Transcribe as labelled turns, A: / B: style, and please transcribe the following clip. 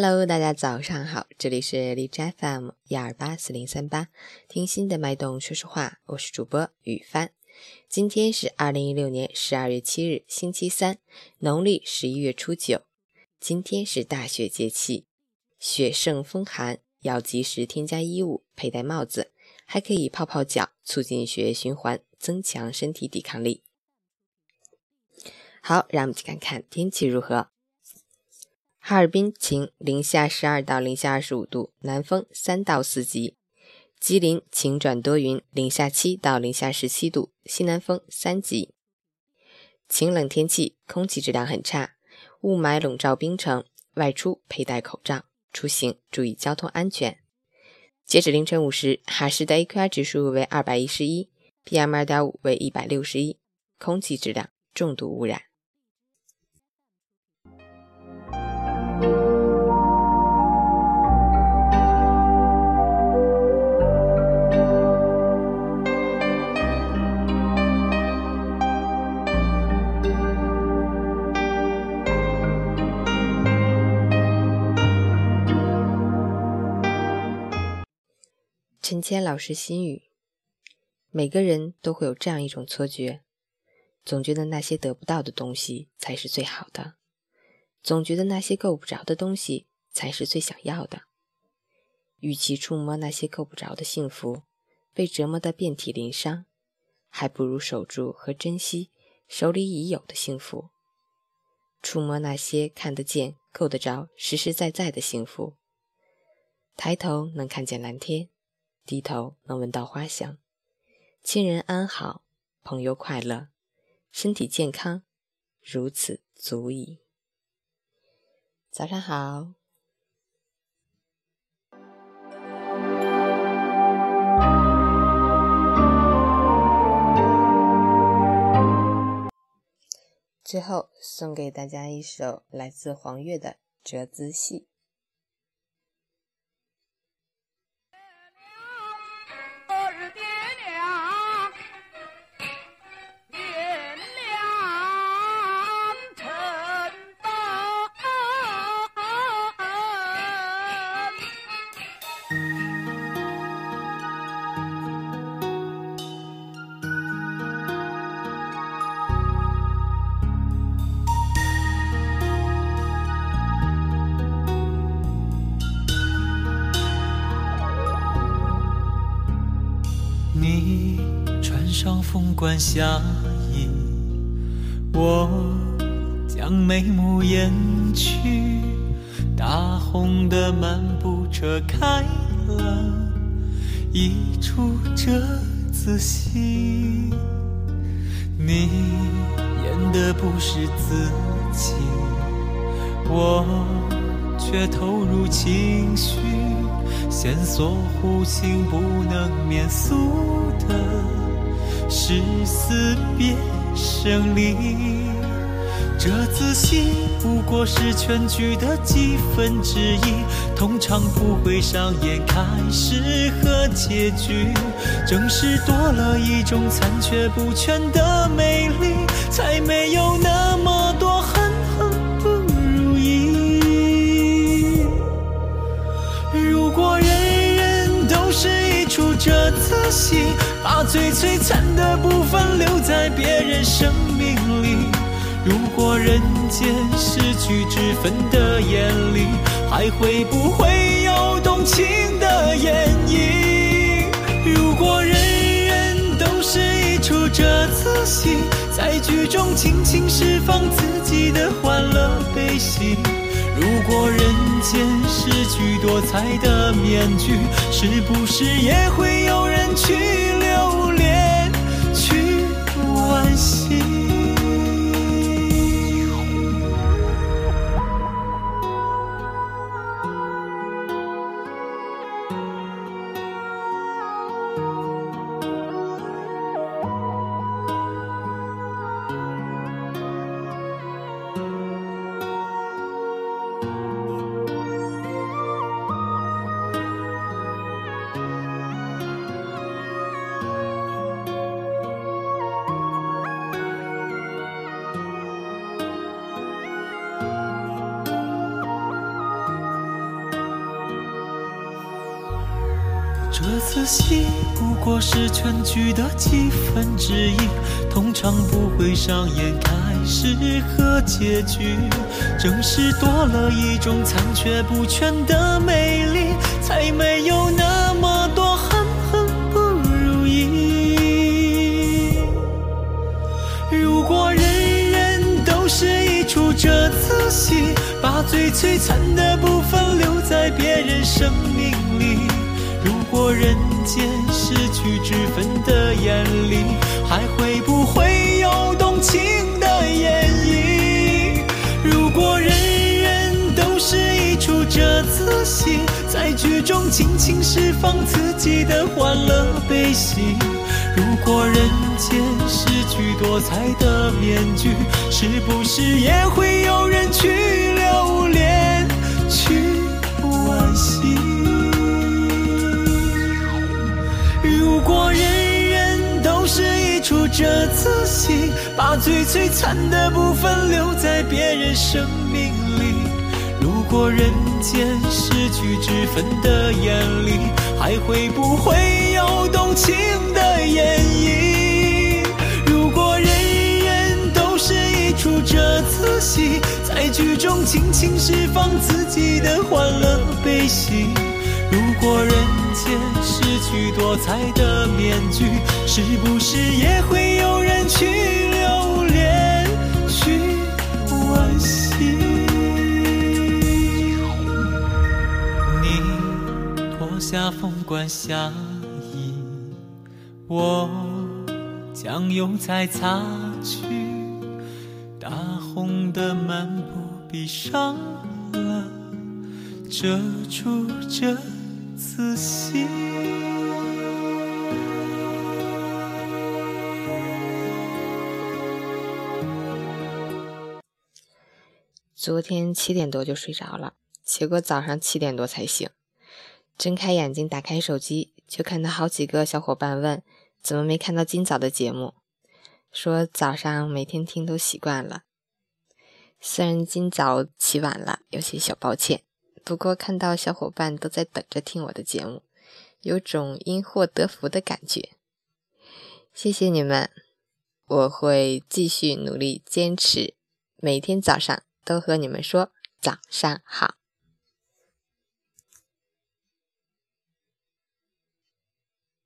A: Hello，大家早上好，这里是荔枝 FM 一二八四零三八，听心的脉动说说话，我是主播雨帆。今天是二零一六年十二月七日，星期三，农历十一月初九。今天是大雪节气，雪盛风寒，要及时添加衣物，佩戴帽子，还可以泡泡脚，促进血液循环，增强身体抵抗力。好，让我们去看看天气如何。哈尔滨晴，零下十二到零下二十五度，南风三到四级。吉林晴转多云，零下七到零下十七度，西南风三级。晴冷天气，空气质量很差，雾霾笼罩冰城，外出佩戴口罩，出行注意交通安全。截止凌晨五时，哈市的 AQI 指数为二百一十一，PM 二点五为一百六十一，空气质量重度污染。陈谦老师心语：每个人都会有这样一种错觉，总觉得那些得不到的东西才是最好的，总觉得那些够不着的东西才是最想要的。与其触摸那些够不着的幸福，被折磨得遍体鳞伤，还不如守住和珍惜手里已有的幸福。触摸那些看得见、够得着、实实在在的幸福，抬头能看见蓝天。低头能闻到花香，亲人安好，朋友快乐，身体健康，如此足矣。早上好。最后送给大家一首来自黄月的《折子戏》。
B: 上凤冠霞衣，我将眉目掩去。大红的漫步车开了一出折子戏，你演的不是自己，我却投入情绪。线索弧形不能免俗的是死别生离，这自信不过是全剧的几分之一，通常不会上演开始和结局。正是多了一种残缺不全的美丽，才没有那这出折子戏，把最璀璨的部分留在别人生命里。如果人间失去之分的眼里，还会不会有动情的演绎？如果人人都是一出折子戏，在剧中尽情释放自己的欢乐悲喜。如果人间失去多彩的面具，是不是也会有人去留这次戏不过是全剧的几分之一，通常不会上演开始和结局。正是多了一种残缺不全的美丽，才没有那么多恨恨不如意。如果人人都是一出这次戏，把最璀璨的部分人间失去之分的眼里，还会不会有动情的演绎？如果人人都是一出这次戏，在剧中尽情释放自己的欢乐悲喜。如果人间失去多彩的面具，是不是也会有人去留恋，去惋惜？把最璀璨的部分留在别人生命里。如果人间失去之分的眼里，还会不会有动情的演绎？如果人人都是一出折子戏，在剧中尽情释放自己的欢乐悲喜。如果人间失去多彩的面具，是不是也会有人去下凤冠霞衣，我将又再擦去，大红的漫步闭上了遮住这次戏。
A: 昨天七点多就睡着了，结果早上七点多才醒。睁开眼睛，打开手机，就看到好几个小伙伴问：“怎么没看到今早的节目？”说早上每天听都习惯了。虽然今早起晚了，有些小抱歉，不过看到小伙伴都在等着听我的节目，有种因祸得福的感觉。谢谢你们，我会继续努力坚持，每天早上。都和你们说早上好。